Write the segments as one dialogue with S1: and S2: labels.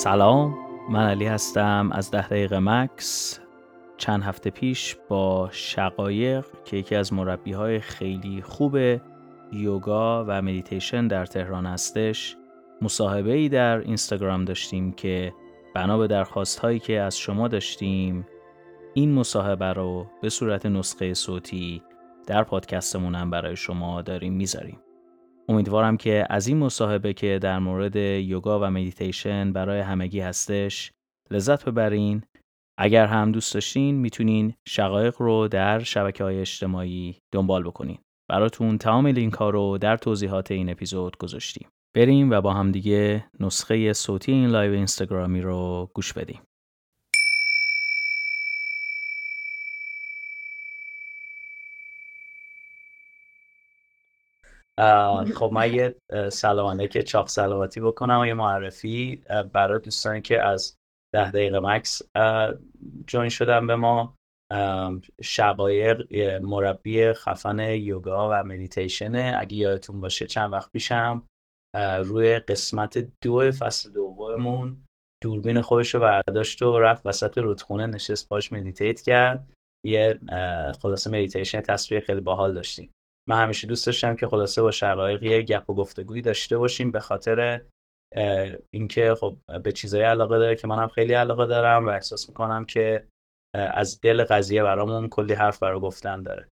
S1: سلام من علی هستم. از ده دقیقه مکس چند هفته پیش با شقایق که یکی از مربی های خیلی خوب یوگا و مدیتیشن در تهران هستش مصاحبه ای در اینستاگرام داشتیم که بنا به درخواست هایی که از شما داشتیم این مصاحبه رو به صورت نسخه صوتی در پادکستمون هم برای شما داریم می‌ذاریم. امیدوارم که از این مصاحبه که در مورد یوگا و مدیتیشن برای همگی هستش لذت ببرین. اگر هم دوست داشتین می‌تونین شقایق رو در شبکه های اجتماعی دنبال بکنین. براتون تمام لینک ها رو در توضیحات این اپیزود گذاشتیم. بریم و با هم دیگه نسخه صوتی این لایو اینستاگرامی رو گوش بدیم. خب من یه سلام علیکی چاق سلامتی بکنم و یه معرفی برای دوستانی که از ده دقیقه مکس join شدن به ما. شقایق مربی خفن یوگا و مدیتیشنه اگه یادتون باشه چند وقت پیشم روی قسمت دو فصل دوممون دوربین خودش رو برداشت و رفت وسط رودخونه نشست باش meditate کرد. یه خلاصه مدیتیشن تصویر خیلی باحال داشتیم. من همیشه دوست داشتم که خلاصه با شقایق یه گپ و گفتگویی داشته باشیم به خاطر اینکه خب به چیزایی علاقه داره که منم خیلی علاقه دارم و احساس می‌کنم که از دل قضیه برامون کلی حرف برای گفتن داره.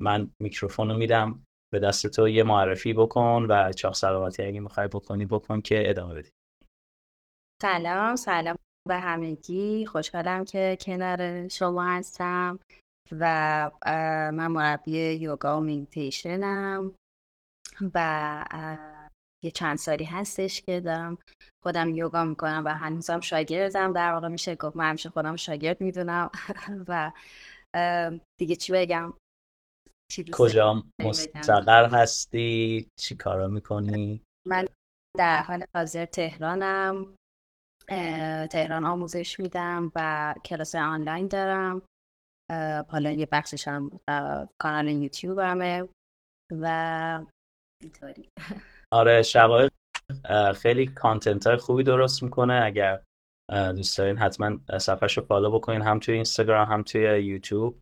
S1: من میکروفون رو میدم به دست تو یه معرفی بکن و چاق سلامتی اگه می‌خوای بکنی بکن که ادامه بدی.
S2: سلام سلام به همگی. خوشحالم که کنار شما هستم. و من مربی یوگا و مدیتیشنم و یه چند سالی هستش که دارم خودم یوگا می‌کنم و هنوزم شاگردم. در واقع میشه گفت من همیشه خودم شاگرد می‌دونم. و دیگه چی بگم؟
S1: کجا مستقر هستی؟ چی کارا می‌کنی؟
S2: من در حال حاضر تهرانم. تهران آموزش میدم و کلاس آنلاین دارم. حالا یه بخشش هم کانال یوتیوبمه و اینطوری.
S1: آره شقایق خیلی content های خوبی درست می‌کنه. اگر دوست دارین حتما صفحش رو follow بکنین. هم توی اینستاگرام هم توی یوتیوب.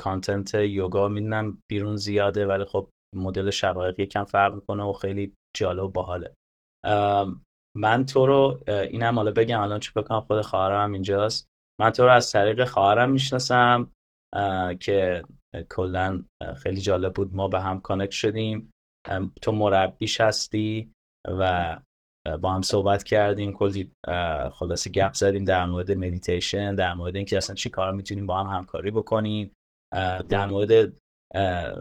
S1: content یوگا می‌دونم بیرون زیاده ولی خب مدل شقایق یکم فرق می‌کنه و خیلی جالب و باحاله. من تو رو اینم حالا بگم الان چه بکنم خود خواهرم اینجاست. من تو رو از طریق خواهرم می‌شناسم که کلا خیلی جالب بود ما به هم connect شدیم. تو مربیش هستی و با هم صحبت کردیم کلی خلاصه گپ زدیم در مورد مدیتیشن در مورد اینکه اصلا چی کار می‌تونیم با هم همکاری بکنیم در مورد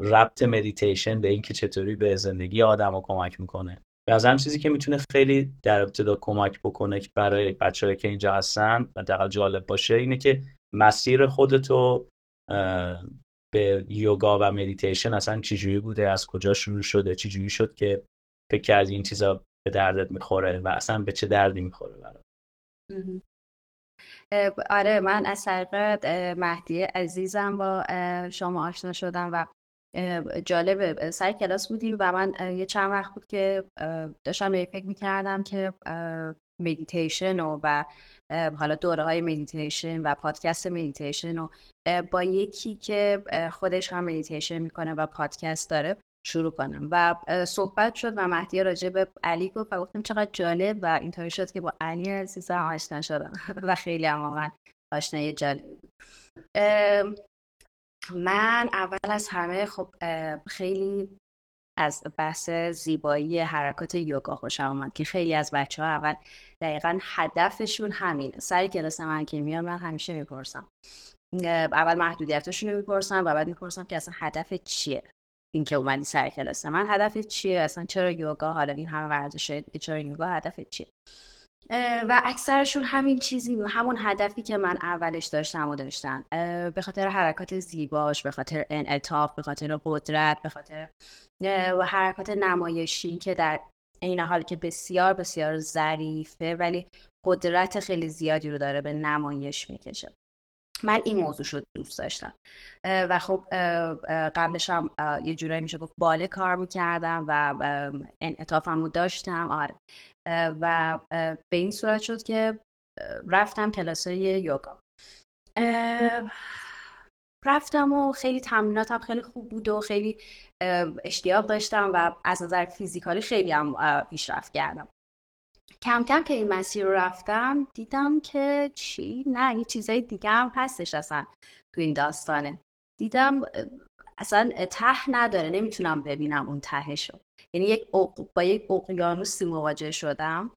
S1: ربط مدیتیشن به اینکه چطوری به زندگی آدم کمک می‌کنه. به نظرم چیزی که می‌تونه خیلی در ابتدا کمک بکنه برای بچه‌هایی که اینجا هستن و جالب باشه اینه که مسیر خود تو به یوگا و مدیتیشن اصلا چجوری بوده از کجا شروع شده چجوری شد که فکر کردی این چیزا به دردت می‌خوره و اصلا به چه دردی می‌خوره برات؟
S2: آره من از طریق مهدی عزیزم با شما آشنا شدم و جالبه. سر کلاس بودیم و من یه چند وقت بود که داشتم به فکر می‌کردم که مدیتیشن و, و حالا دوره های مدیتیشن و پادکست مدیتیشن و با یکی که خودش هم مدیتیشن می‌کنه و پادکست داره شروع کنم. و صحبت شد و مهدی راجع به علی گفت و گفتم چقدر جالب و اینطوری شد که با علی عزیزم آشنا شدم. و خیلی هم واقعا آشنایی جالب من اول از همه خب خیلی از بحث زیبایی حرکات یوگا خوشم آمد که خیلی از بچه ها اول دقیقا هدفشون همینه. سر کلاس من که میام من همیشه می‌پرسم. اول محدودیتشون رو می‌پرسم و بعد می‌پرسم که اصلا هدف چیه اینکه اومدی سر کلاس من. هدف چیه؟ اصلا چرا یوگا؟ حالا این همه ورزش چرا یوگا هدف چیه؟ و اکثرشون همین چیزی همون هدفی که من اولش داشتم و داشتن به خاطر حرکات زیباش به خاطر انعطاف به خاطر قدرت به خاطر و حرکات نمایشی که در این حال که بسیار بسیار ظریفه ولی قدرت خیلی زیادی رو داره به نمایش می‌کشه. من این موضوع شد دوست داشتم. و خب قبلش هم یه جورایی میشه گفت باله کار می‌کردم و انعطافم رو داشتم. آره. و به این صورت شد که رفتم کلاسای یوگا. رفتم و خیلی تمریناتم خیلی خوب بود و خیلی اشتیاق داشتم و از نظر فیزیکالی خیلی هم پیشرفت کردم. کم کم که این مسیر رو رفتم دیدم که چی؟ نه یه چیزای دیگه هم هستش اصلا تو این داستانه. دیدم اصلا ته نداره نمی‌تونم ببینم اون تهشو. یعنی یک با یک اقیانوسی مواجه شدم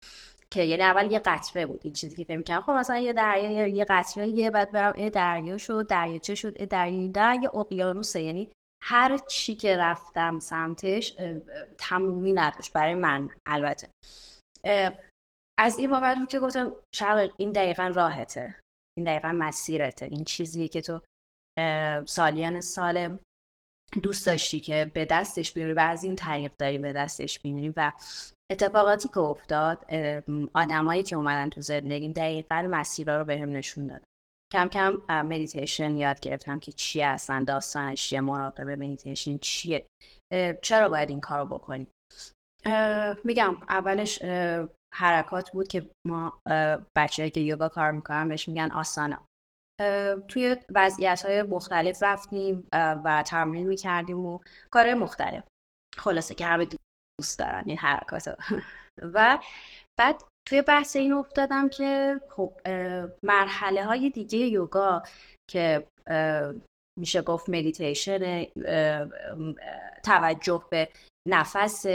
S2: که یعنی اول یه قطره بود این چیزی که فکر می‌کردم. خب مثلا یه دریا یه قطره یه بعد برم یه دریا شد دریاچه شد یه دریا یه اقیانوسه. یعنی هر چی که رفتم سمتش تمومی نداشت برای من البته. از این بابت که گفتم شرق این دقیقا راهته این دقیقا مسیرته. این چیزیه که تو سالیان سال دوست داشتی که به دستش بیاری و از این طریق داری به دستش بیاری و اتفاقاتی که افتاد آدمایی که اومدن تو زندگی دقیقا مسیرها رو بهم نشون داد کم کم مدیتیشن یاد گرفتم که چیه اصلا داستانش چیه مراقبه مدیتیشن چیه چرا باید این کار رو بکنیم میگم اولش حرکات بود که ما بچه که یوگا کار می‌کنن بهش میگن آسانا. توی وضعیت های مختلف رفتیم و تمرین می‌کردیم و کار مختلف. خلاصه که همه دوست دارن این حرکات و بعد توی بحث این افتادم که خب مرحله های دیگه یوگا که میشه گفت مدیتیشن توجه به نفس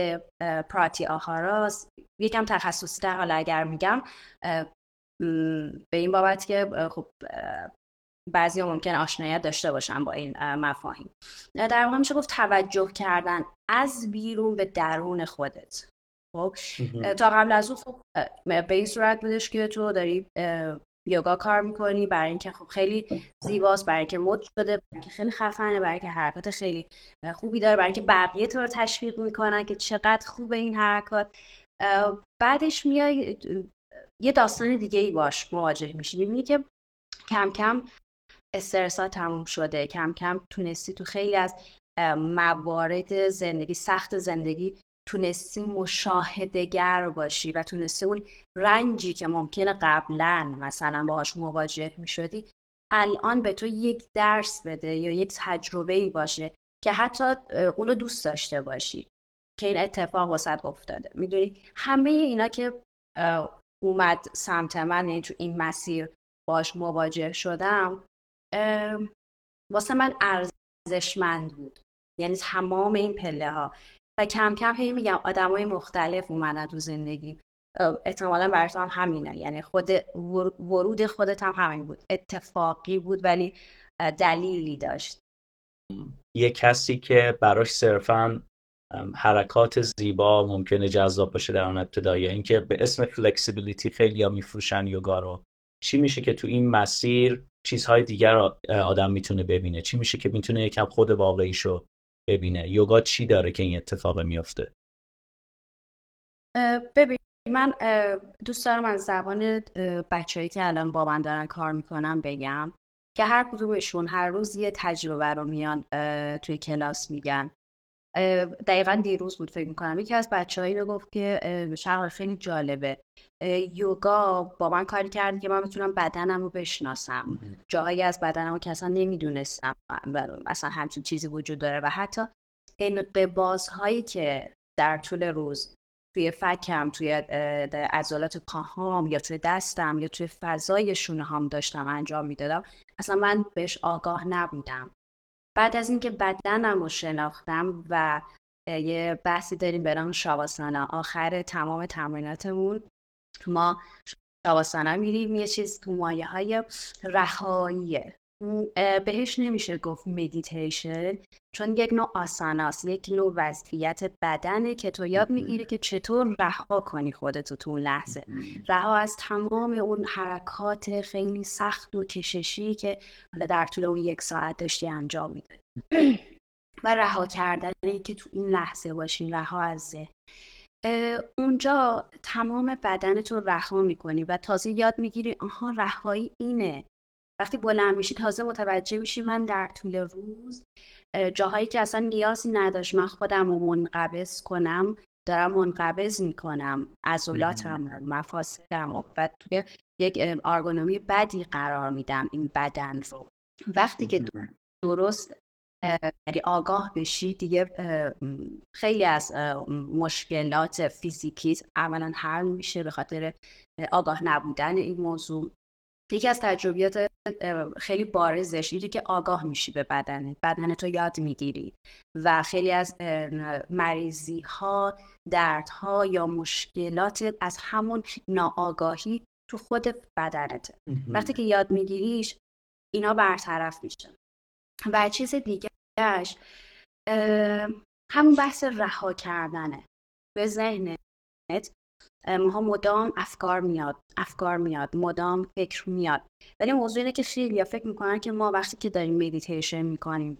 S2: پراتی آهاراس یکم تخصصی در حالا اگر میگم به این بابت که خب بعضی ممکن آشنایت داشته باشن با این مفاهیم. در واقع میشه گفت توجه کردن از بیرون به درون خودت. خب؟ تا قبل از اون خب به این صورت بودش که تو داری یوگا کار می‌کنی برای اینکه خب خیلی زیباست برای اینکه مد شده برای اینکه خیلی خفنه برای اینکه حرکات خیلی خوبی داره برای اینکه بقیه تو رو تشویق می‌کنن که چقدر خوبه این حرکات. بعدش میای یه داستان دیگه ای باش مواجه میشی. می‌بینی که کم کم استرسات تموم شده. کم کم تونستی تو خیلی از موارد زندگی سخت زندگی تونستی مشاهدگر باشی و تونستی اون رنجی که ممکنه قبلا مثلا باهاش مواجه می شدی الان به تو یک درس بده یا یک تجربه ای باشه که حتی اونو دوست داشته باشی که این اتفاق واسط افتاده. می‌دونی؟ همه اینا که اومد سمت من یعنی تو این مسیر باش مواجه شدم واسه من ارزشمند بود. یعنی تمام این پله ها و کم کم هی میگم آدم های مختلف اومدن تو زندگی. احتمالا برای هم همینه. یعنی خود ورود خودت هم همین بود. اتفاقی بود ولی دلیلی داشت.
S1: یه کسی که براش صرفا حرکات زیبا ممکنه جذاب باشه در اون ابتدایی اینکه به اسم فلکسیبیلیتی خیلی ها میفروشن یوگا رو. چی میشه که تو این مسیر چیزهای دیگر آدم می‌تونه ببینه؟ چی میشه که می‌تونه یکم خود واقعیشو ببینه. یوگا چی داره که این اتفاق میافته؟
S2: ببین من دوست دارم از زبان بچههایی که الان با من دارن کار می‌کنم بگم که هر کدومشون هر روز یه تجربه رو میان توی کلاس میگن. دقیقا دیروز بود فکر می‌کنم. یکی از بچه هایی رو گفت که شغل خیلی جالبه. یوگا با من کاری کرد که من بتونم بدنم رو بشناسم. جاهایی از بدنم رو که اصلا نمی‌دونستم اصلا همچین چیزی وجود داره. و حتی این هایی که در طول روز توی فکم توی عضلات پاهام یا توی دستم یا توی فضای شونه هم داشتم انجام می‌دادم اصلا من بهش آگاه نبودم. بعد از اینکه بدنم رو شناختم و یه بحثی داریم به نام شاواسانا آخر تمام تمریناتمون ما شاواسانا میریم. یه چیز تو مایه های رهاییه. بهش نمیشه گفت مدیتیشن چون یک نوع آساناست یک نوع وضعیت بدنه که تو یاد می‌گیری که چطور رها کنی خودتو تو اون لحظه. رها از تمام اون حرکات خیلی سخت و کششی که حالا در طول اون یک ساعت داشتی انجام میده و رها کردنه که تو این لحظه باشی رها از اونجا تمام بدن تو رها می‌کنی و تازه یاد می‌گیری آها رهایی اینه. وقتی بلند میشی تازه متوجه میشی من در طول روز جاهایی که اصلا نیازی نداشت من خودم رو منقبض کنم دارم منقبض می‌کنم عضلاتم مفاصلم و توی یک آرگونومی بدی قرار میدم این بدن رو. وقتی که درست یعنی آگاه بشی دیگه خیلی از مشکلات فیزیکی اولا حل میشه به خاطر آگاه نبودن این موضوع. یکی از تجربیات خیلی بارزش اینه که آگاه میشی به بدن بدن تو یاد می‌گیری و خیلی از مریضی ها دردها یا مشکلات از همون ناآگاهی تو خود بدنته. وقتی که یاد میگیریش اینا برطرف میشه. و چیز دیگهش همون بحث رها کردنه. به ذهنت ما مدام افکار میاد افکار میاد مدام فکر میاد. ولی موضوع اینه که خیلی فکر می‌کنن که ما وقتی که داریم مدیتیشن می‌کنیم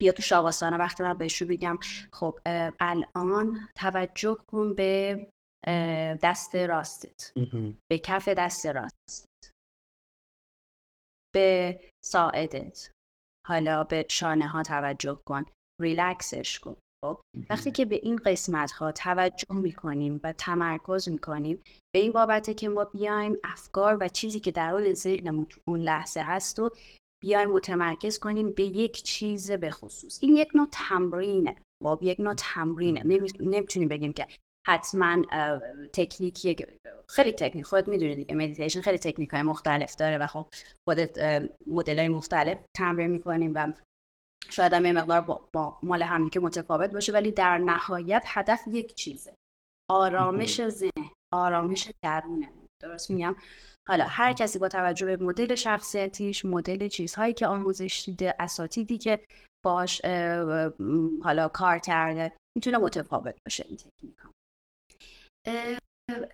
S2: بیا تو شاواسانا وقتی من بهشون بگم خب الان توجه کن به دست راستت. به کف دست راستت. به ساعدت. حالا به شانه ها توجه کن. ریلکسش کن. خب وقتی که به این قسمت ها توجه می‌کنیم و تمرکز می‌کنیم به این بابته که ما بیایم افکار و چیزی که در حال ذهنمون اون لحظه هست و بیایم متمرکز کنیم به یک چیز به خصوص. این یک نوع تمرینه. با خب، یک نوع تمرینه. نمی‌تونیم بگیم که حتما تکنیکی خیلی تکنیک. خود می‌دونید دیگه مدیتیشن خیلی تکنیک های مختلف داره و خب خودت مدل های مختلف تمرین می‌کنیم و شاید هم مقدار با, با مال همین که متفاوت باشه ولی در نهایت هدف یک چیزه. آرامش ذهن آرامش درونه. درست میگم؟ حالا هر کسی با توجه به مدل شخصیتیش مدل چیزهایی که آموزش دیده اساتیدی که باش حالا کار کرده می‌تونه متفاوت باشه این تکنیک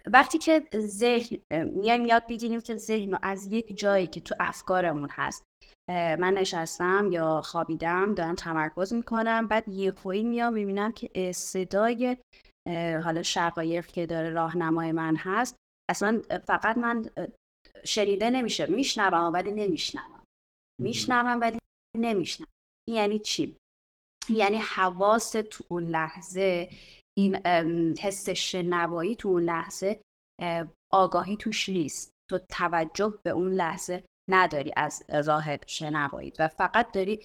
S2: وقتی که ذهن میایم یاد بگیریم که ذهن از یک جایی که تو افکارمون هست من نشستم یا خوابیدم دارم تمرکز می‌کنم بعد یه خویی میام می‌بینم که صدای حالا شقایق که داره راهنمای من هست اصلا فقط من شنیده نمیشه. میشنوم ولی نمیشنوم. میشنوم ولی نمیشنوم. یعنی چی؟ یعنی حواس تو اون لحظه این حس شنوایی تو اون لحظه آگاهی توش نیست. تو توجه به اون لحظه نداری از راه شنوایی و فقط داری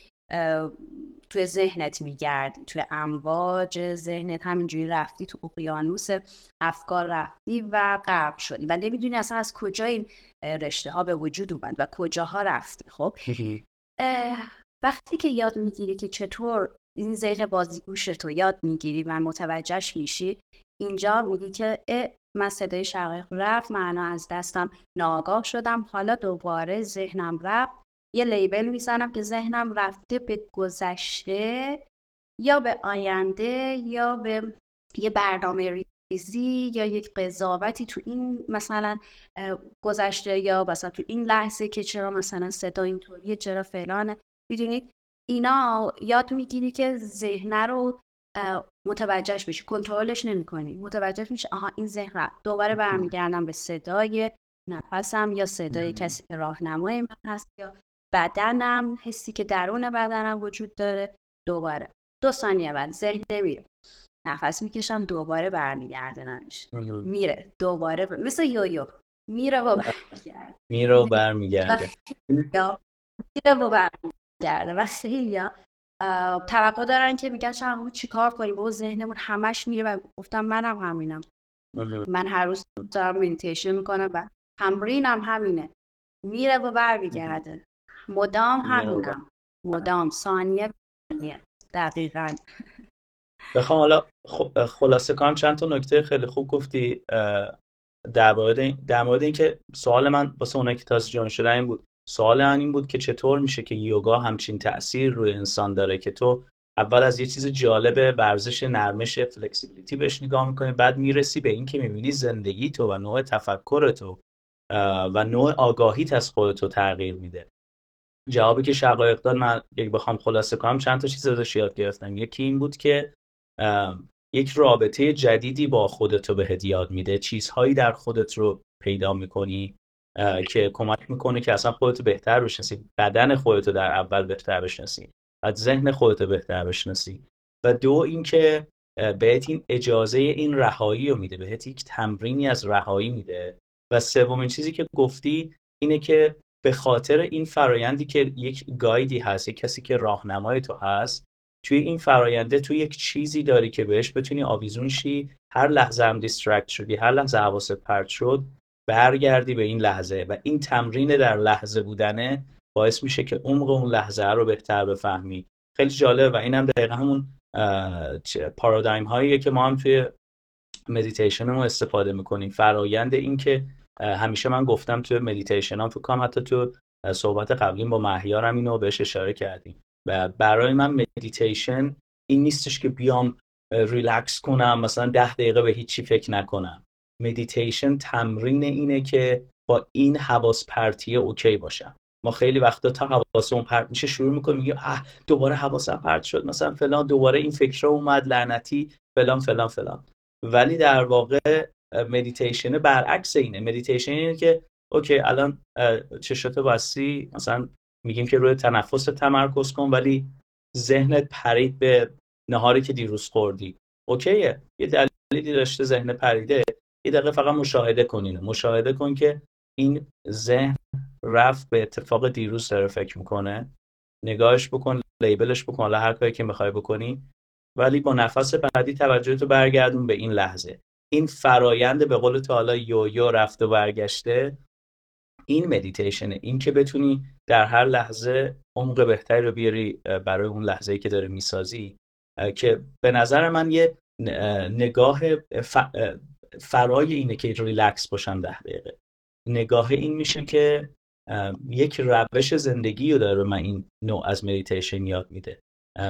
S2: توی ذهنت میگردی توی امواج ذهنت همینجوری رفتی تو اقیانوس افکار رفتی و غرق شدی و نمی‌دونی اصلا از کجا این رشته ها به وجود اومد و کجاها رفتی خب؟ وقتی که یاد می‌گیری که چطور این ذهن بازیگوش تو یاد می‌گیری و متوجهش میشی اینجا میگی که من صدای شقیق رفت معنا از دستم ناگاه شدم. حالا دوباره ذهنم رفت. یه لیبل می‌زنم که ذهنم رفته به گذشته یا به آینده یا به یه برنامه ریزی یا یک قضاوتی تو این مثلا گذشته یا مثلا تو این لحظه که چرا مثلا صدا اینطوریه چرا فلانه. می‌دونید اینا یاد می‌گیری که ذهن رو متوجهش بشی کنترلش نمی‌کنی. متوجه میشه آها این ذهن دوباره برمیگردم به صدای نفسم یا صدای کسی که راهنمای من هست یا بدنم حسی که درون بدنم وجود داره دوباره. دو ثانیه بعد ذهن نمیره. نفس می‌کشم دوباره برمیگردنش. میره. دوباره ب... مثل یویو. میره و برمیگرده.
S1: میره و برمیگرده.
S2: میره و برمیگرده. و خیلی توقع دارن که میگن چی چیکار کنیم. و ذهنمون همش میره و گفتم منم همینم. من هر روز دارم مدیتیشن می‌کنم و تمرینم همینه. میره و برمیگرده. مدام همینم. مدام. ثانیه دقیقا.
S1: بخوام حالا خلاصه کنم. چند تا نکته خیلی خوب گفتی در مورد در مورد اینکه سوال من واسه اونایی که تازه جان شدن این بود. سوال من این بود که چطور میشه که یوگا همچین تاثیر روی انسان داره که تو اول از یه چیز جالب ورزش نرمش فلکسیبیلیتی بهش نگاه می‌کنی بعد می‌رسی به این که می‌بینی زندگی تو و نوع تفکر تو و نوع آگاهیت از خودتو تغییر میده. جوابی که شقایق داد من یک بخوام خلاصه کنم چند تا چیز ازش یاد گرفتم. یکی این بود که یک رابطه جدیدی با خودتو بهت یاد میده. چیزهایی در خودت رو پیدا می‌کنی. که کمک می‌کنه که اصلا خودتو بهتر بشناسی. بدن خودتو در اول بهتر بشناسی. بعد ذهن خودتو بهتر بشناسی. و دو اینکه بهت این اجازه این رهایی رو میده. بهت یک تمرینی از رهایی میده. و سومین چیزی که گفتی اینه که به خاطر این فرایندی که یک guide ی هست یک کسی که راهنمای تو هست توی این فراینده تو یک چیزی داری که بهش بتونی آویزون شی. هر لحظه هم distract شدی هر لحظه حواست پرت شد برگردی به این لحظه و این تمرین در لحظه بودنه باعث میشه که عمق اون لحظه رو بهتر بفهمی. خیلی جالب و اینم دقیقا همون پارادایم هایی که ما هم توی مدیتیشن رو استفاده می‌کنیم. فرایند این که همیشه من گفتم توی مدیتیشن هم فکر حتی تو صحبت قبلیم با مهیارم اینو بهش اشاره کردیم. و برای من مدیتیشن این نیستش که بیام ریلکس کنم مثلا ده دقیقه به هیچی فکر نکنم. مدیتیشن تمرین اینه که با این حواس پرتیه okay باشم. ما خیلی وقتا تا حواسمون پرت میشه شروع می‌کنیم میگیم اه دوباره حواسم پرت شد مثلا فلان دوباره این فکر اومد لعنتی فلان فلان فلان. ولی در واقع مدیتیشن برعکس اینه. مدیتیشن اینه که okay الان چشاتو بستی مثلا میگیم که روی تنفس تمرکز کن ولی ذهنت پرید به نهاری که دیروز خوردی. okay ه. یه دلیلی داشته ذهن پریده. یه دقیقه فقط مشاهده کنین. مشاهده کن که این ذهن رفت به اتفاق دیروز داره فکر می‌کنه. نگاهش بکن لیبلش بکن هر کاری که می‌خوای بکنی. ولی با نفس بعدی توجه تو برگردون به این لحظه. این فرایند به قول تو حالا یو رفت و برگشته این مدیتیشن این که بتونی در هر لحظه عمق بهتری رو بیاری برای اون لحظه ای که داره می‌سازی. که به نظر من یه نگاه فرای اینه که ریلکس باشم ده دقیقه. نگاه این میشه که یک روش زندگی رو داره من این نوع از مدیتیشن یاد میده.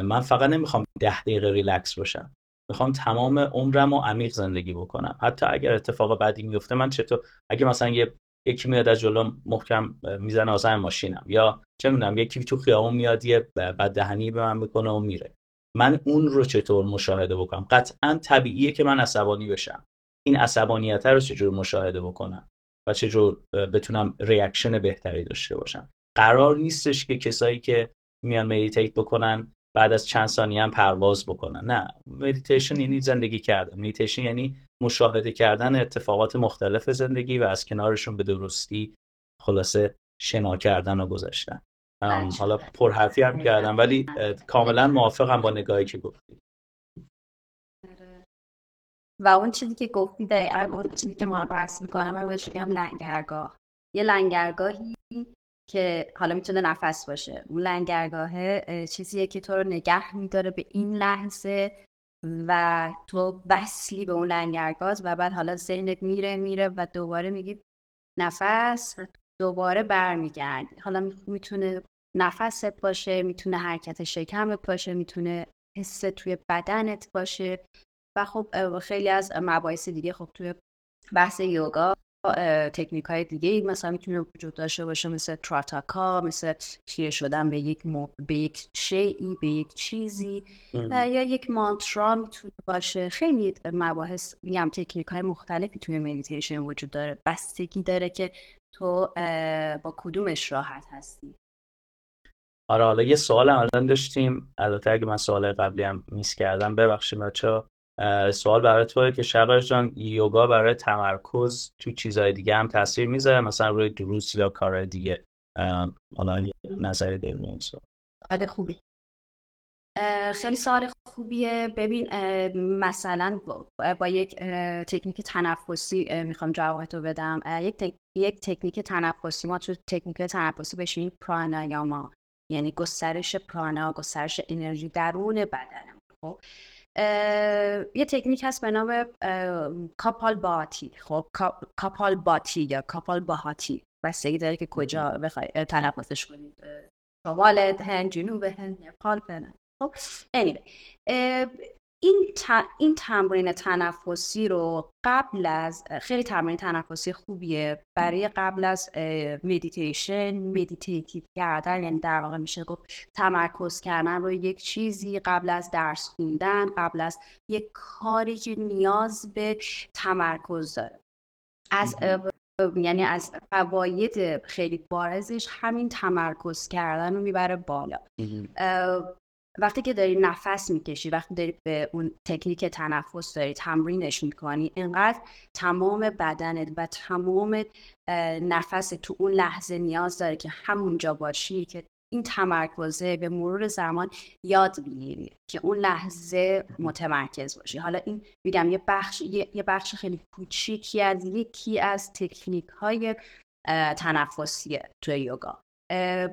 S1: من فقط نمی‌خوام ده دقیقه ریلکس باشم. می‌خوام تمام عمرم و عمیق زندگی بکنم. حتی اگر اتفاق بعدی میفته من چطور اگه مثلا یه یکی میاد از جلو محکم می‌زنه آزن ماشینم. یا چه می‌دونم یکی تو خیابون میاد یه بددهنی به من می‌کنه و میره. من اون رو چطور مشاهده بکنم؟ قطعا طبیعیه که من عصبانی بشم. این عصبانیت رو چجور مشاهده بکنم و چجور بتونم reaction بهتری داشته باشم. قرار نیستش که کسایی که میان meditate بکنن بعد از چند ثانیه هم پرواز بکنن. نه مدیتیشن یعنی زندگی کردن. مدیتیشن یعنی مشاهده کردن اتفاقات مختلف زندگی و از کنارشون به درستی خلاصه شنا کردن و گذاشتن حالا پرحرفی هم کردم ولی کاملا موافقم با نگاهی که گفتی.
S2: و اون چیزی که گفتی دقیقا اون چیزی که ما بحث می‌کنم من بهش میگم لنگرگاه. یه لنگرگاهی که حالا می‌تونه نفس باشه. اون لنگرگاه چیزیه که تو رو نگه میداره به این لحظه و تو وصلی به اون لنگرگاز و بعد حالا ذهنت میره میره و دوباره میگی نفس دوباره برمیگردی حالا می‌تونه نفست باشه می‌تونه حرکت شکمت باشه می‌تونه حس توی بدنت باشه. و خب خیلی از مباحث دیگه خب توی بحث یوگا تکنیک های دیگه مثلا می‌تونه وجود داشته باشه مثل تراتاکا مثل خیره شدن به یک به یک شیئی به یک چیزی یا یک مانترا می‌تونه باشه. خیلی مباحث میگم تکنیک های مختلفی توی مدیتیشن وجود داره. بستگی داره که تو با کدومش راحت هستی.
S1: آره حالا یه سوال الان داشتیم. البته اگه من سوال قبلی هم میس کردم ببخشید بچه سوال برای توه که شبش جان یوگا برای تمرکز تو چیزهای دیگه هم تاثیر می‌ذاره مثلا روی دروس یا کار دیگه. حالا نظر داریم این سوال.
S2: آره خوبی. خیلی سوال خوبیه. ببین مثلا با یک تکنیک تنفسی می‌خوام جوابتو بدم. یک, یک تکنیک تنفسی ما تو تکنیک تنفسی بشین پرانایاما یعنی گسترش پرانا گسترش انرژی درون بدن خب؟ یه تکنیک هست به نام کاپال باتی خب کاپال باتی یا کاپال باهاتی. بستگی داره که کجا بخوای تنفسش کنید شمال هند جنوب هند نپال فلان. خب این, این تمرین تنفسی رو قبل از خیلی تمرین تنفسی خوبیه. برای قبل از مدیتیشن meditate کردن یعنی در واقع میشه گفت تمرکز کردن روی یک چیزی قبل از درس خوندن قبل از یک کاری که نیاز به تمرکز داره. از یعنی از فواید خیلی بارزش همین تمرکز کردن رو می‌بره بالا. وقتی که داری نفس می‌کشی وقتی داری به اون تکنیک تنفس داری تمرینش می‌کنی اینقدر تمام بدنت و تمام نفس تو اون لحظه نیاز داره که همونجا باشی که این تمرکزه به مرور زمان یاد بگیری که اون لحظه متمرکز باشی. حالا این میگم یه بخش یه بخش خیلی کوچیکی از یکی از تکنیک های تنفسیه توی یوگا.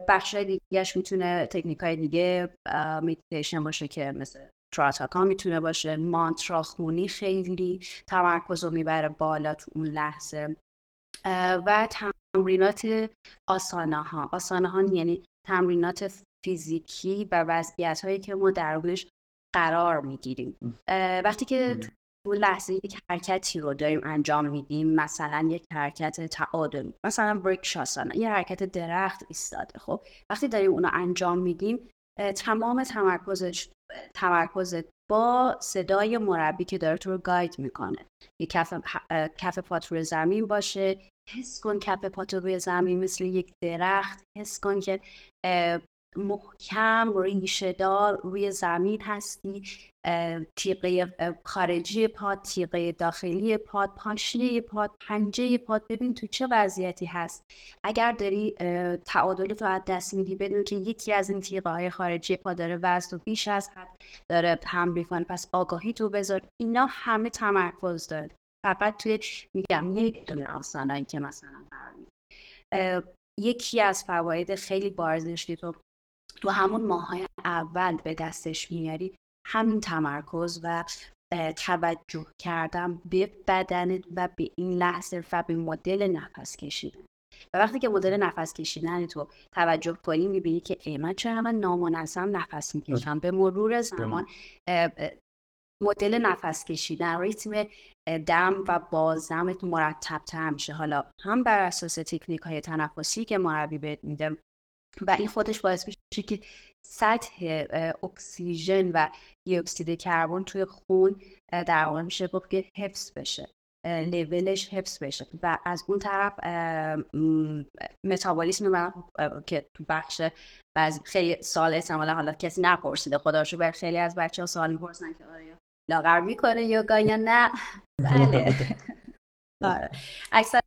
S2: بخش دیگهش می‌تونه تکنیک های دیگه میتیشن باشه که مثل تراتاکا می‌تونه باشه مانترا خونی خیلی تمرکز رو می‌بره بالا تو اون لحظه. و تمرینات آسانه ها آسانه ها یعنی تمرینات فیزیکی و وضعیت هایی که ما در قرار می‌گیریم. وقتی که تو لحظه یک حرکتی رو داریم انجام میدیم. مثلا یک حرکت تعادل مثلا بریک شاسانا یه حرکت درخت ایستاده خب. وقتی داریم اونو انجام میدیم تمام تمرکزش تمرکزت با صدای مربی که داره تو رو گاید می‌کنه. یه کف, کف پات روی زمین باشه. حس کن کف پات روی زمین مثل یک درخت. حس کن که محکم ریشه دار روی زمین هستی تیغه خارجی پاد تیغه داخلی پاد پاشنه پاد پنجه پاد. ببین تو چه وضعیتی هست. اگر داری تعادل تو از دست میدی بدون که یکی از این تیغه های خارجی پاد داره وزن و بیش از حد داره حمل کنه پس آگاهی تو بذار. اینا همه تمرکز داره. فقط توی میگم یک دونه آسانایی که مثلا یکی از فواید خیلی بارزش تو تو همون ماهای اول به دستش میاری همین تمرکز و توجه کردم به بدنت و به این لحظه و به مدل نفس کشیدن و وقتی که مدل نفس کشیدن تو توجه کنی می‌بینی که ای من چرا من نامنظم نفس می‌کشم؟ به مرور زمان مدل نفس کشیدن ریتم دم و بازدمت مرتب تر میشه. حالا هم بر اساس تکنیک های تنفسی که مربی بهت میده و این خودش باعث میشه که سطح اکسیژن و دی اکسید کربن توی خون در واقع میشه گفت که حفظ بشه لیولش حفظ بشه و از اون طرف متابولیسم من که تو بخش بعضی خیلی سال احتمالا حالا کسی نپرسیده خدا رو بر خیلی از بچه ها سوال می‌پرسن که آیا لاغر می‌کنه یوگا یا نه بله آره. اکثر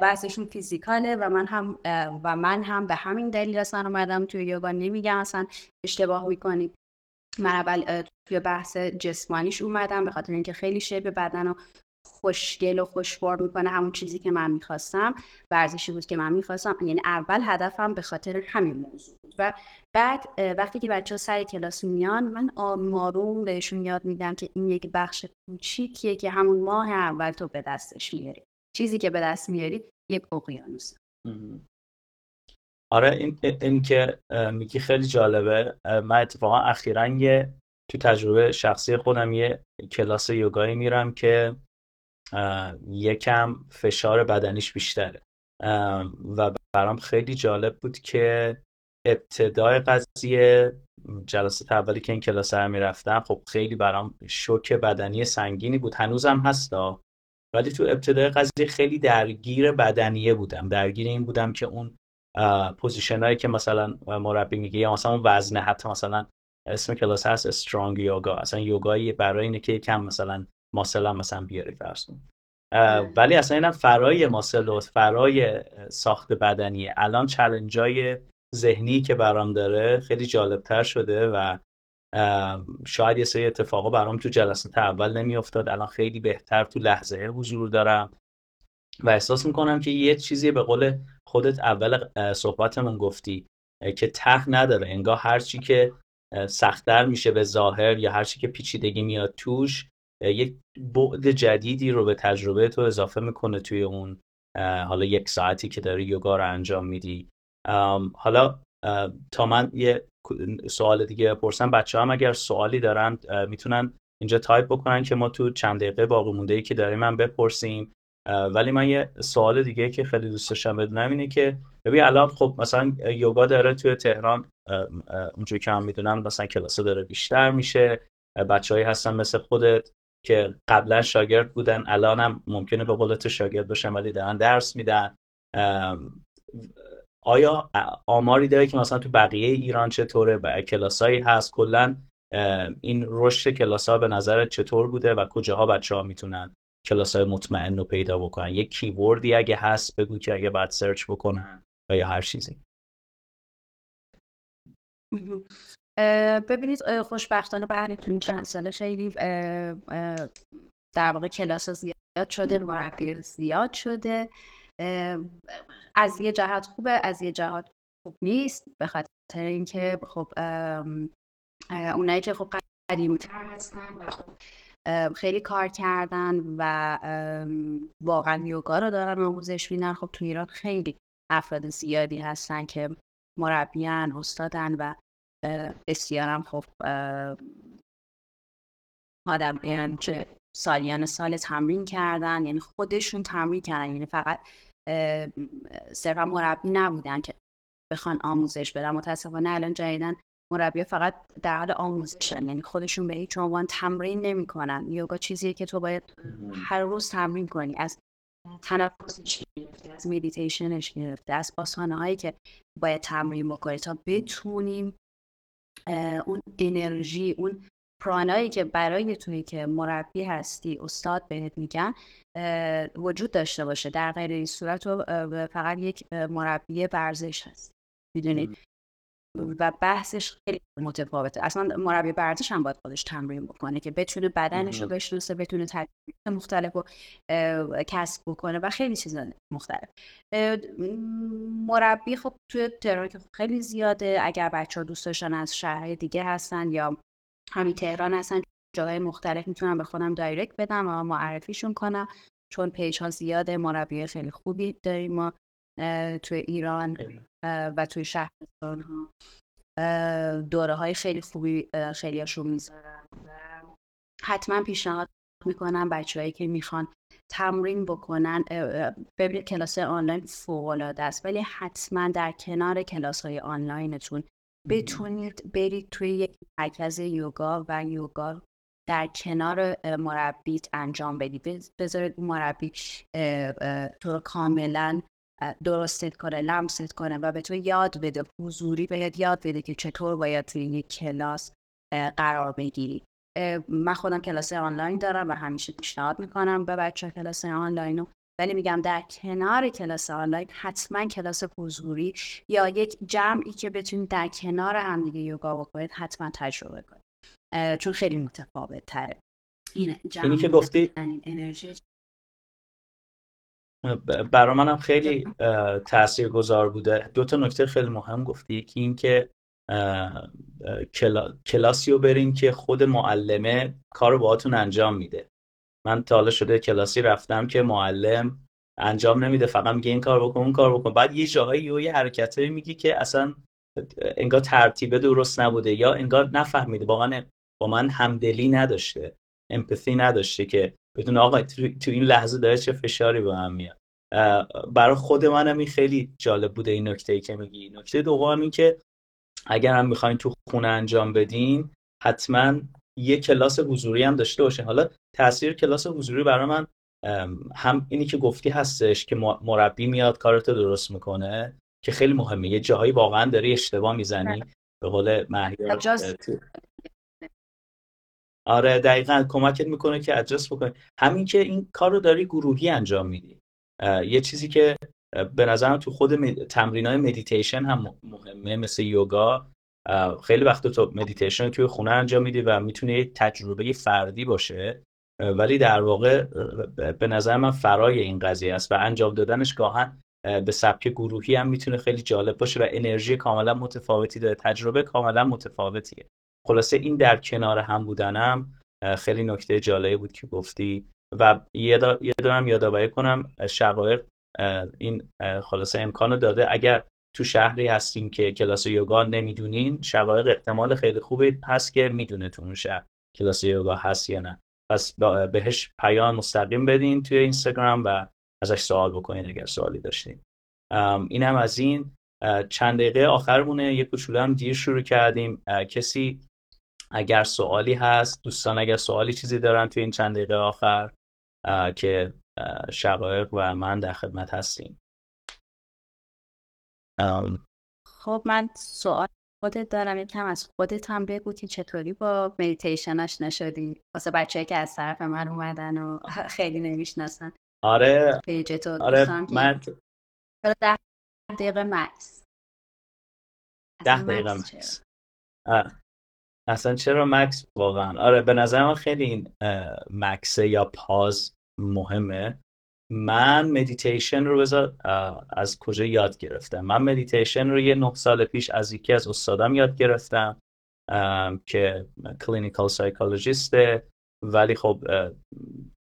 S2: بحثشون فیزیکاله و من هم و من هم به همین دلیل اصلا اومدم توی یوگا. نمیگم اصلا اشتباه می‌کنی. من اول توی بحث جسمانیش اومدم به خاطر اینکه خیلی شبه بدن رو خوشگل و خوشبار می‌کنه همون چیزی که من می‌خواستم. ورزشی بود که من می‌خواستم. یعنی اول هدفم به خاطر همین موضوع بود. و بعد وقتی که بچه ها سر کلاس میان من آروم بهشون یاد میدم که این یک بخش کوچیکیه که همون ماه اول تو به دستش میاری. چیزی که به دست میاری یک اقیانوس.
S1: آره این, این که میگی خیلی جالبه. من اتفاقا اخیرا یه تو تجربه شخصی خودم یه کلاس یوگایی میرم که یکم فشار بدنیش بیشتره. و برام خیلی جالب بود که ابتدای قضیه جلسه اولی که این کلاس رو می‌رفتم خب خیلی برام شوک بدنی سنگینی بود. هنوزم هستا ولی تو ابتدای قضیه خیلی درگیر بدنیه بودم. درگیر این بودم که اون position هایی که مثلا مربی میگه یا مثلا اون وزنه حتی مثلا اسم کلاس هست strong yoga اصلا یوگایی برای اینه که کم مثلا muscle مثلا بیاری فرض ولی اصلا اینم فرای muscle و فرای ساخت بدنیه. الان challenge ای ذهنی که برام داره خیلی جالبتر شده و شاید یه سری اتفاقا برام تو جلسات اول نمیافتاد. الان خیلی بهتر تو لحظه حضور دارم. و احساس می‌کنم که یه چیزی به قول خودت اول صحبتمون گفتی که ته نداره. انگار هرچی که سختتر میشه به ظاهر یا هرچی که پیچیدگی میاد توش یک بعد جدیدی رو به تجربه تو اضافه می‌کنه توی اون حالا یک ساعتی که داری یوگا رو انجام میدی. حالا تا من یه سوال دیگه بپرسم بچه هم اگر سوالی دارن می‌تونن اینجا تایپ بکنن که ما تو چند دقیقه باقی مونده ای که داریم من بپرسیم. ولی من یه سوال دیگه که خیلی دوست داشتم بدونم اینه که ببین الان خب مثلا یوگا داره توی تهران اونجوری که هم می‌دونم مثلا کلاس داره بیشتر میشه. بچههایی هستن مثل خودت که قبلا شاگرد بودن الان هم ممکنه به قول شاگرد باشن ولی دارن درس میدن. آیا آماری داره که مثلا تو بقیه ایران چطوره کلاسایی هست؟ کلا این رشد کلاس ها به نظر چطور بوده و کجاها بچه ها می‌تونن کلاس های مطمئن رو پیدا بکنن؟ یک کیوردی اگه هست بگو که اگه باید سرچ بکنن و یا هر چیزی.
S2: ببینید خوشبختانه بعد چند ساله خیلی در واقع کلاس زیاد شده مربی زیاد شده. از یه جهت خوبه از یه جهت خوب نیست به خاطر اینکه خب اونایی که خب قدیمیتر هستن و خب خیلی کار کردن و واقعا یوگا رو دارن آموزش میدن خب تو ایران خیلی افراد زیادی هستن که مربیان استادن و بسیارم خب آدم چه سالیان سال تمرین کردن یعنی خودشون تمرین کردن یعنی فقط صرفا مربی نبودن که بخوان آموزش بدن. متاسفانه الان جدیدن مربی فقط در حال آموزشن. یعنی خودشون به هیچ عنوان تمرین نمی‌کنن. یوگا چیزیه که تو باید هر روز تمرین کنی. از تنفسش گرفته از مدیتیشنش گرفته از آسانه هایی که باید تمرین بکنی تا بتونیم اون انرژی اون پرانایی که برای توی که مربی هستی استاد بهت میگن وجود داشته باشه. در غیر این صورت فقط یک مربی ورزش هست. می‌دونید و بحثش خیلی متفاوته. اصلا مربی ورزش هم باید خودش تمرین بکنه که بتونه بدنش رو بشناسه بتونه تجربه مختلف رو کسب بکنه و خیلی چیزا مختلف. مربی خب توی تهران که خیلی زیاده. اگر بچه ها دوست داشتن از شهرهای دیگه هستن یا همین تهران هستن جاهای مختلف می‌تونن به خودم direct بدن و معرفیشون کنم. چون page ها زیاده مربی خیلی خوبی داریم ما توی ایران و توی شهرستان ها دوره های خیلی خوبی خیلی هاشون می‌ذارن. حتما پیشنهاد می‌کنم بچههایی که می‌خوان تمرین بکنن ببینید کلاس آنلاین فوق العاده است ولی حتما در کنار کلاس های آنلاینتون بتونید برید توی یک مرکز یوگا و یوگا در کنار مربیت انجام بدید. بذارید مربی تو کاملا درستت کنه لمست کنه و به تو یاد بده حضوری بهت یاد بده که چطور باید توی یک کلاس قرار بگیری. من خودم کلاس آنلاین دارم و همیشه پیشنهاد می‌کنم به بچه کلاس آنلاین رو. ولی میگم در کنار کلاس آنلاین حتما کلاس حضوری یا یک جمعی که بتونید در کنار هم دیگه یوگا بکنید حتما تجربه کنید. چون خیلی متفاوت تره
S1: اینی که گفتی انرژی. برای منم خیلی تأثیر گذار بوده. دو تا نکته خیلی مهم گفتی. یکی این که کلاسی رو برین که خود معلمه کار رو باهاتون انجام میده. من تا حالا شده کلاسی رفتم که معلم انجام نمیده فقط میگه این کار بکن اون کار بکن. بعد یه جاهایی و یه حرکتایی میگی که اصلا انگار ترتیبه درست نبوده یا انگار نفهمیده. واقعا با من همدلی نداشته امپاتی نداشته که بدون آقا تو این لحظه داره چه فشاری به هم میاد. برای خود منم این خیلی جالب بوده این نکته ای که میگی. نکته دوم این که اگر هم می‌خواین تو خونه انجام بدین حتما یه کلاس حضوری هم داشته باشین. حالا تاثیر کلاس حضوری برای من هم اینی که گفتی هستش که مربی میاد کارتو درست می‌کنه که خیلی مهمه. یه جایی واقعا داری اشتباه می‌زنی به قول مهیار آره دقیقا کمکت می‌کنه که ادجست بکنی. همین که این کار رو داری گروهی انجام میدی. یه چیزی که به نظرم تو خود تمرین های مدیتیشن هم مهمه مثل یوگا. خیلی وقت تو مدیتیشن رو توی خونه انجام میدی و می‌تونه یه تجربه فردی باشه. ولی در واقع به نظر من فرای این قضیه است و انجام دادنش گاهن به سبک گروهی هم می‌تونه خیلی جالب باشه و انرژی کاملا متفاوتی داره. تجربه کاملا متفاوتیه. خلاصه این در کنار هم بودنم خیلی نکته جالبی بود که گفتی و یه دارم یادآوری کنم شقایق این خلاصه امکانو داده. اگر تو شهری هستیم که کلاس یوگا نمی‌دونین شقایق احتمال خیلی خوبی هست که می‌دونه تو اون شهر کلاس یوگا هست یا نه. پس بهش پیام مستقیم بدین توی اینستاگرام و ازش سوال بکنین اگر سوالی داشتین. این هم از این. چند دقیقه آخرمونه یه کوچولو هم دیر شروع کردیم. کسی اگر سوالی هست دوستان اگر سوالی چیزی دارن توی این چند دقیقه آخر که شقایق و من در خدمت هستیم.
S2: خب من سوال خودت دارم یکم از خودت هم بگو که چطوری با مدیتیشن آشنا شدی واسه بچه که از طرف من اومدن و خیلی نمی‌شناسن.
S1: آره.
S2: page تو
S1: آره من
S2: ده دقیقه مکث.
S1: ده دقیقه مکث اصلا چرا مکث واقعا؟ آره به نظر من خیلی این مکثه یا pause مهمه. من مدیتیشن رو بذار از کجا یاد گرفتم؟ من مدیتیشن رو یه نه سال پیش از یکی از استادم یاد گرفتم که clinical psychologist ه ولی خب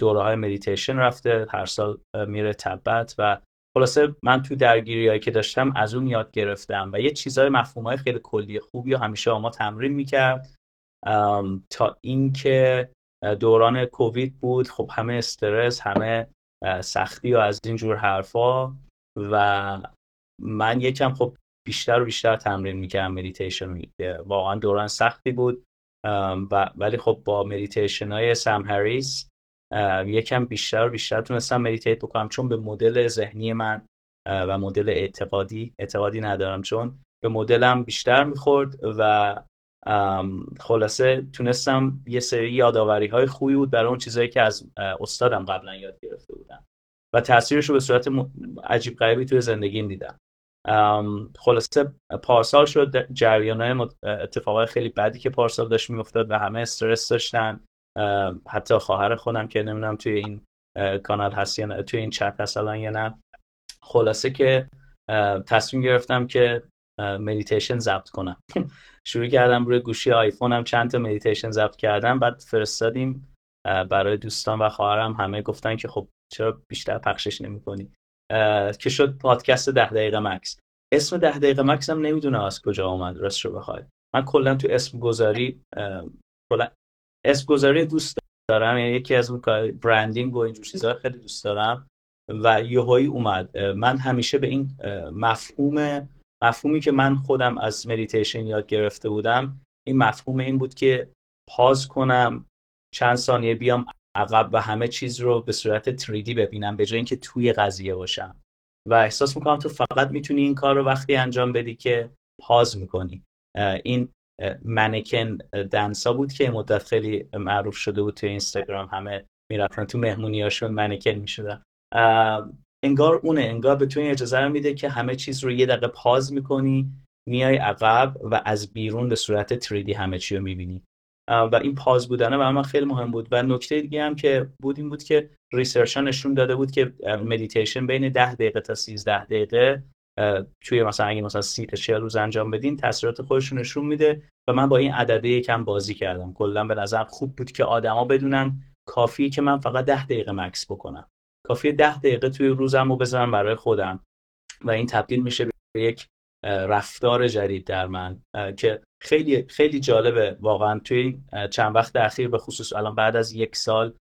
S1: دوره های مدیتیشن رفته هر سال میره تبت و خلاصه من تو درگیری هایی که داشتم از اون یاد گرفتم و یه چیزهای مفهوم های خیلی کلی خوبی و همیشه ما تمرین می‌کرد. تا اینکه دوران کووید بود خب همه استرس همه سختی و از این حرفا. و من یکم خب بیشتر و بیشتر تمرین می‌کردم مدیتیشن واقعا دوران سختی بود. و ولی خب با مدیتیشن های سم هریس یکم بیشتر و بیشتر تونستم meditate بکنم. چون به مدل ذهنی من و مدل اعتقادی اعتقادی ندارم. چون به مدلم بیشتر می‌خورد و خلاصه تونستم یه سری یادآوری های خوبی بود برای اون چیزهایی که از استادم قبلا یاد گرفته بودم. و تاثیرش رو به صورت عجیب غریبی توی زندگیم دیدم. خلاصه پارسال شد جریان های اتفاقای خیلی بدی که پارسال داشت میافتاد و همه استرس داشتن. حتی خواهر خودم که نمی‌دونم توی این کانال هست یا توی این چت هست یا نه. خلاصه که تصمیم گرفتم که مدیتیشن ضبط کنم. شروع کردم روی گوشی آیفونم چند تا مدیتیشن ضبط کردم بعد فرستادیم برای دوستان و خواهرم. همه گفتن که خب چرا بیشتر پخشش نمی‌کنی؟ که شد پادکست ده دقیقه مکث. اسم ده دقیقه مکث هم نمی‌دونم از کجا آمد راست رو بخوای من کلا تو اسم گذاری کلا اسم گذاری دوست دارم یعنی یکی از branding و اینجور چیزها خیلی دوست دارم و یهویی اومد. من همیشه به این مفهوم مفهومی که من خودم از مدیتیشن یاد گرفته بودم این مفهوم این بود که پاز کنم چند ثانیه بیام عقب و همه چیز رو به صورت 3D ببینم به جای اینکه توی قضیه باشم. و احساس می‌کنم تو فقط می‌تونی این کار رو وقتی انجام بدی که پاز می‌کنی. این منکن دنسا بود که مدت خیلی معروف شده بود تو اینستاگرام همه می‌رفتن تو مهمونیاشون مانکن می‌شدن. انگار اونه انگار به تو این اجازه رو میده که همه چیز رو یه دقیقه pause می‌کنی میای عقب و از بیرون به صورت 3D همه چی رو می‌بینی. و این pause بودنه برای من خیلی مهم بود. و نکته دیگه هم که بود این بود که research نشون داده بود که مدیتیشن بین 10 دقیقه تا 13 دقیقه توی مثلا اگه مثلا 30 تا 40 روز انجام بدین تاثیرات خودش نشون میده. و من با این عدده یکم بازی کردم. کلا به نظر خوب بود که آدما بدونن کافی که من فقط 10 دقیقه مکس بکنم. کافی 10 دقیقه توی روزم رو بذارم برای خودم. و این تبدیل میشه به یک رفتار جدید در من که خیلی خیلی جالبه واقعا. توی چند وقت اخیر به خصوص الان بعد از یک سال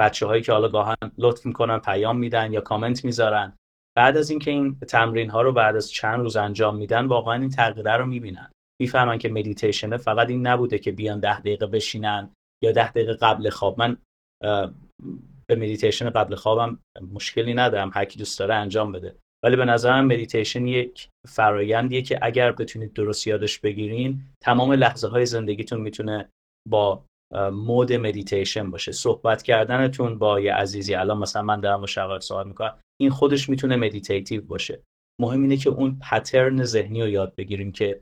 S1: بچه هایی که حالا گاهن لطف می‌کنن پیام میدن یا کامنت می‌ذارن بعد از اینکه این تمرین ها رو بعد از چند روز انجام میدن واقعا این تغییره رو می‌بینن. می‌فهمن که مدیتیشن فقط این نبوده که بیان ده دقیقه بشینن یا ده دقیقه قبل خواب. من به مدیتیشن قبل خوابم مشکلی ندارم هر کی دوست داره انجام بده. ولی به نظرم مدیتیشن یک فرایندیه که اگر بتونید درست یادش بگیرین تمام لحظه های زندگیتون می‌تونه با mood مدیتیشن باشه. صحبت کردنتون با یه عزیزی الان مثلا من دارم با شقایق صحبت می‌کنم این خودش می‌تونه meditative باشه. مهم اینه که اون پترن ذهنی رو یاد بگیریم که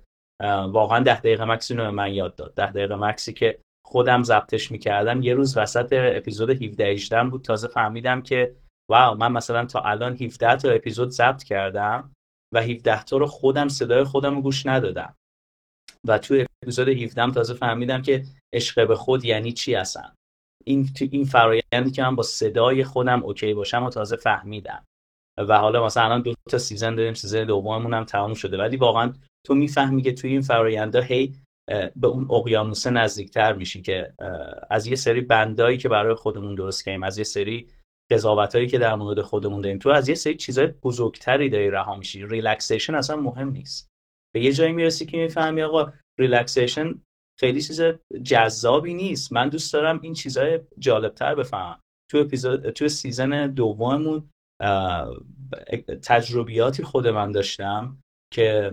S1: واقعا ده دقیقه مکس رو من یاد داد. ده دقیقه مکسی که خودم ضبطش می‌کردم. یه روز وسط اپیزود 17 18 بود تازه فهمیدم که واو من مثلا تا الان 17 تا اپیزود ضبط کردم و 17 تا رو خودم صدای خودم رو گوش ندادم. و تو اپیزود 17 تازه فهمیدم که عشق به خود یعنی چی اصلا. این این فرایندی که من با صدای خودم اوکی باشم و تازه فهمیدم. و حالا مثلا الان دو تا season داریم season دوممون هم تمام شده. ولی واقعا تو می‌فهمی که توی این فراینده هی به اون اقیانوسه نزدیکتر میشی که از یه سری بندایی که برای خودمون درست کردیم از یه سری قضاوت هایی که در مورد خودمون داریم. تو از یه سری چیزای بزرگتری داری رها میشی. relaxation اصلا مهم نیست. به یه جایی می‌رسی که می‌فهمی آقا relaxation خیلی چیز جذابی نیست. من دوست دارم این چیزهای جالبتر بفهمم. تو اپیزود تو season دوممون تجربیاتی خود من داشتم که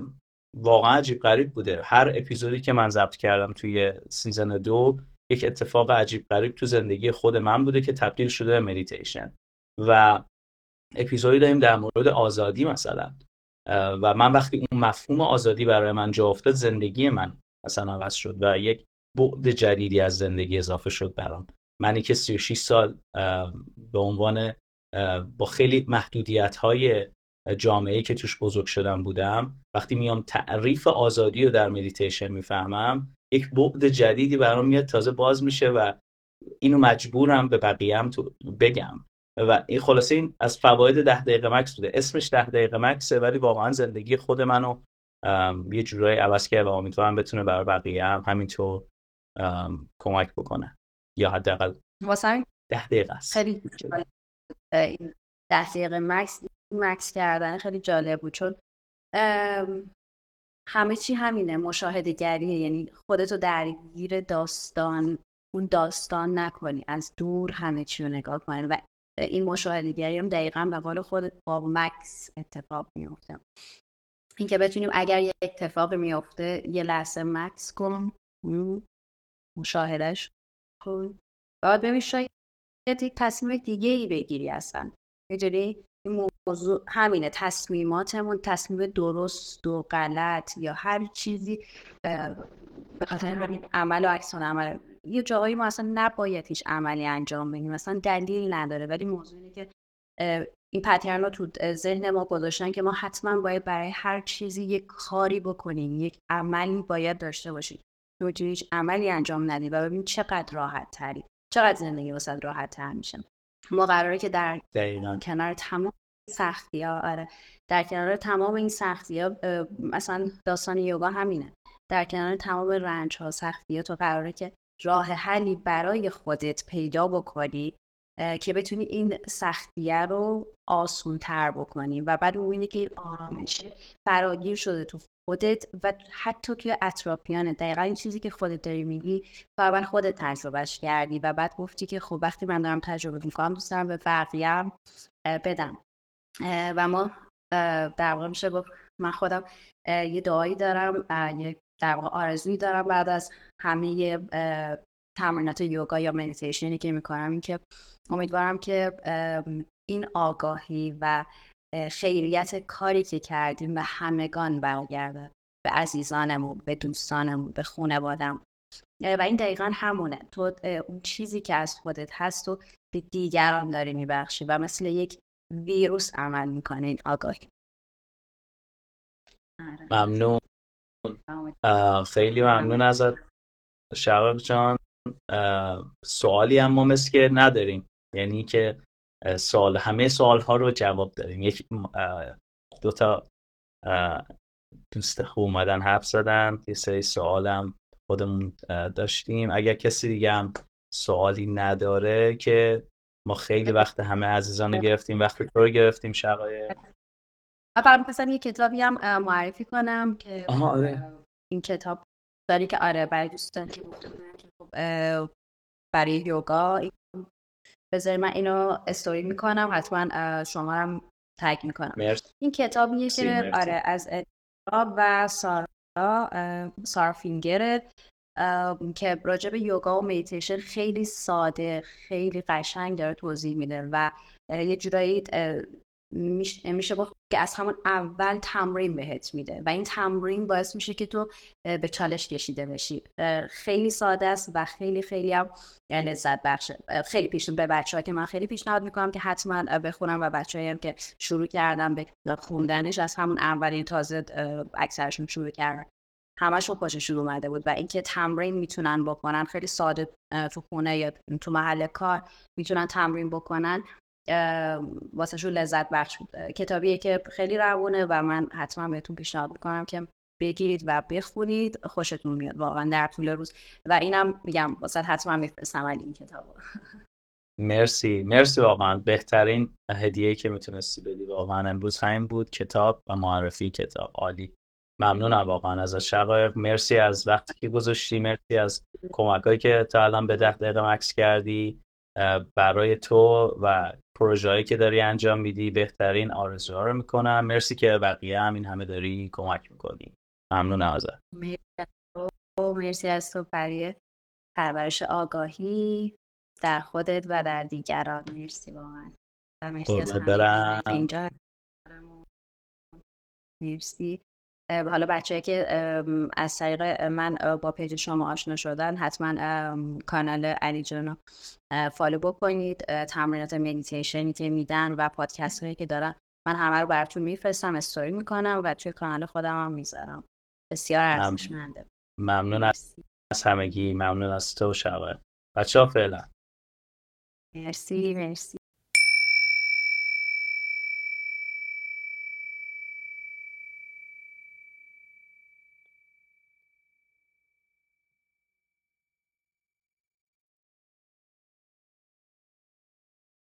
S1: واقعا عجیب غریب بوده. هر اپیزودی که من ضبط کردم توی season دو یک اتفاق عجیب غریب تو زندگی خود من بوده که تبدیل شده به مدیتیشن و اپیزودی داریم در مورد آزادی مثلا. و من وقتی اون مفهوم آزادی برای من جا افتاد زندگی من مثلا عوض شد و یک بعد جدیدی از زندگی اضافه شد برام. منی که 36 سال به عنوان با خیلی محدودیت های جامعه که توش بزرگ شدم بودم. وقتی میام تعریف آزادی رو در مدیتیشن می‌فهمم یک بعد جدیدی برام میاد تازه باز میشه و اینو مجبورم به بقیه هم تو بگم. و این خلاصه این از فواید ده دقیقه مکس بوده. اسمش ده دقیقه مکسه ولی واقعا زندگی خود منو یه جورایی عوض کرد و امیدوارم بتونه برای بقیه هم همینطور کمک بکنه. یا حداقل
S2: واسه
S1: ده دقیقه است.
S2: خیلی ده دقیقه مکس مکس کردن خیلی جالب بود. چون همه چی همینه. مشاهده گریه یعنی خودتو درگیر داستان اون داستان نکنی. از دور همه چی رو نگاه کنی. و این مشاهده گری هم دقیقا به قول خود با مکس اتفاق میفته اینکه بتونیم اگر یه اتفاق میفته یه لحظه مکس کن مشاهدش کن. باید ببین شاید یک تصمیم دیگه ای بگیری اصلا. یه موضوع همینه تصمیماتمون تصمیم درست و غلط یا هر چیزی به خاطر عمل و عکس عمل یه جاهایی ما اصلا نباید هیچ عملی انجام بدیم مثلا دلیل نداره. ولی موضوع اینه که این پترن رو تو ذهن ما گذاشتن که ما حتما باید برای هر چیزی یک کاری بکنیم یک عملی باید داشته باشیم. تو هیچ عملی انجام ندیم و ببین چقدر راحت تری چقدر زندگی واسه راحت تر میشه. ما قراره که در کنار تمام سختی ها آره. در کنار تمام این سختی ها مثلا داستان یوگا همینه. در کنار تمام رنج ها سختی ها تو قراره که راه حلی برای خودت پیدا بکنی که بتونی این سختیه رو آسون تر بکنی و بعد می‌بینی که این آرامش فراگیر شده تو خودت و حتی توی اطرافیانت. دقیقا این چیزی که خودت داری میگی فقط خودت تجربهش کردی و بعد گفتی که خب وقتی من دارم تجربه می‌کنم دوست دارم به بقیه بدم. و ما در واقع میشه گفت من خودم یه دعایی دارم یه در واقع آرزویی دارم بعد از همه تمرینات یوگا یا مدیتیشنی که می‌کنم این که امیدوارم که این آگاهی و خیریت کاری که کردیم به همگان برگرده به عزیزانمون به دوستانمون به خانوادم و این دقیقا همونه. تو اون چیزی که از خودت هست و به دیگران داری میبخشی و مثل یک ویروس عمل می‌کنه این آگاهی
S1: آره. ممنون. خیلی ممنون. ازت. شقاق جان سوالی هم ما مثل که نداریم. یعنی که سوال همه سوال ها رو جواب داریم یک دو تا دوست خوب اومدن حرف زدن. یه سری سوالم خودمون داشتیم. اگر کسی دیگه هم سوالی نداره که ما خیلی وقت همه عزیزان گرفتیم وقت رو گرفتیم شقایق
S2: فقط مثلا یه کتابی هم معرفی کنم که
S1: آره.
S2: این کتاب داری که آره برای دوستان که خب، برای یوگا بذاری من اینو استوری می‌کنم حتما شما هم تگ می‌کنم
S1: مرسی.
S2: این کتابیه که آره از و سارا سارا فینگره که راجع به یوگا و میتیشن خیلی ساده خیلی قشنگ داره توضیح میده و یه جورایی میشه گفت که از همون اول تمرین بهت میده و این تمرین باعث میشه که تو به چالش کشیده بشی. خیلی ساده است و خیلی خیلی هم لذت بخشه. خیلی پیش به بچه ها که من خیلی پیشنهاد می‌کنم که حتما بخونم و بچه هم که شروع کردم به خوندنش از همون اولین تازه اکثرشون شروع کردن. همشون خوششون اومده بود و اینکه تمرین می‌تونن بکنن خیلی ساده تو خونه یا تو محل کار می‌تونن تمرین بکنن. واسهشون لذت بخش بود. کتابیه که خیلی روونه و من حتما بهتون پیشنهاد می‌کنم که بگیرید و بخونید خوشتون میاد واقعا در طول روز. و اینم میگم واسه حتما میفرستم این کتاب
S1: مرسی مرسی واقعا. بهترین هدیه که می‌تونستی بدی واقعا امروز همین بود. کتاب و معرفی کتاب. عالی. ممنونم واقعا از شقایق مرسی از وقتی که گذاشتی مرسی از کمکایی که تا الان به ده دقیقه مکس کردی برای تو و پروژه‌ای که داری انجام میدی بهترین آرزوها رو می‌کنم. مرسی که بقیه هم این همه داری کمک می‌کنی. ممنون ازت.
S2: مرسی از تو برای پرورش آگاهی در خودت و در دیگران. مرسی واقعا. و مرسی از اینجا مرسی. حالا بچه که از طریق من با page شما آشنا شدن حتما کانال علی جانو follow بکنید. تمرینات مدیتیشنی که میدن و پادکست هایی که دارن من همه رو براتون میفرستم استوری می‌کنم و توی کانال خودم هم می‌ذارم. بسیار ارزشمنده.
S1: ممنون از همگی. ممنون از تو شقایق. بچه ها فعلا.
S2: مرسی مرسی.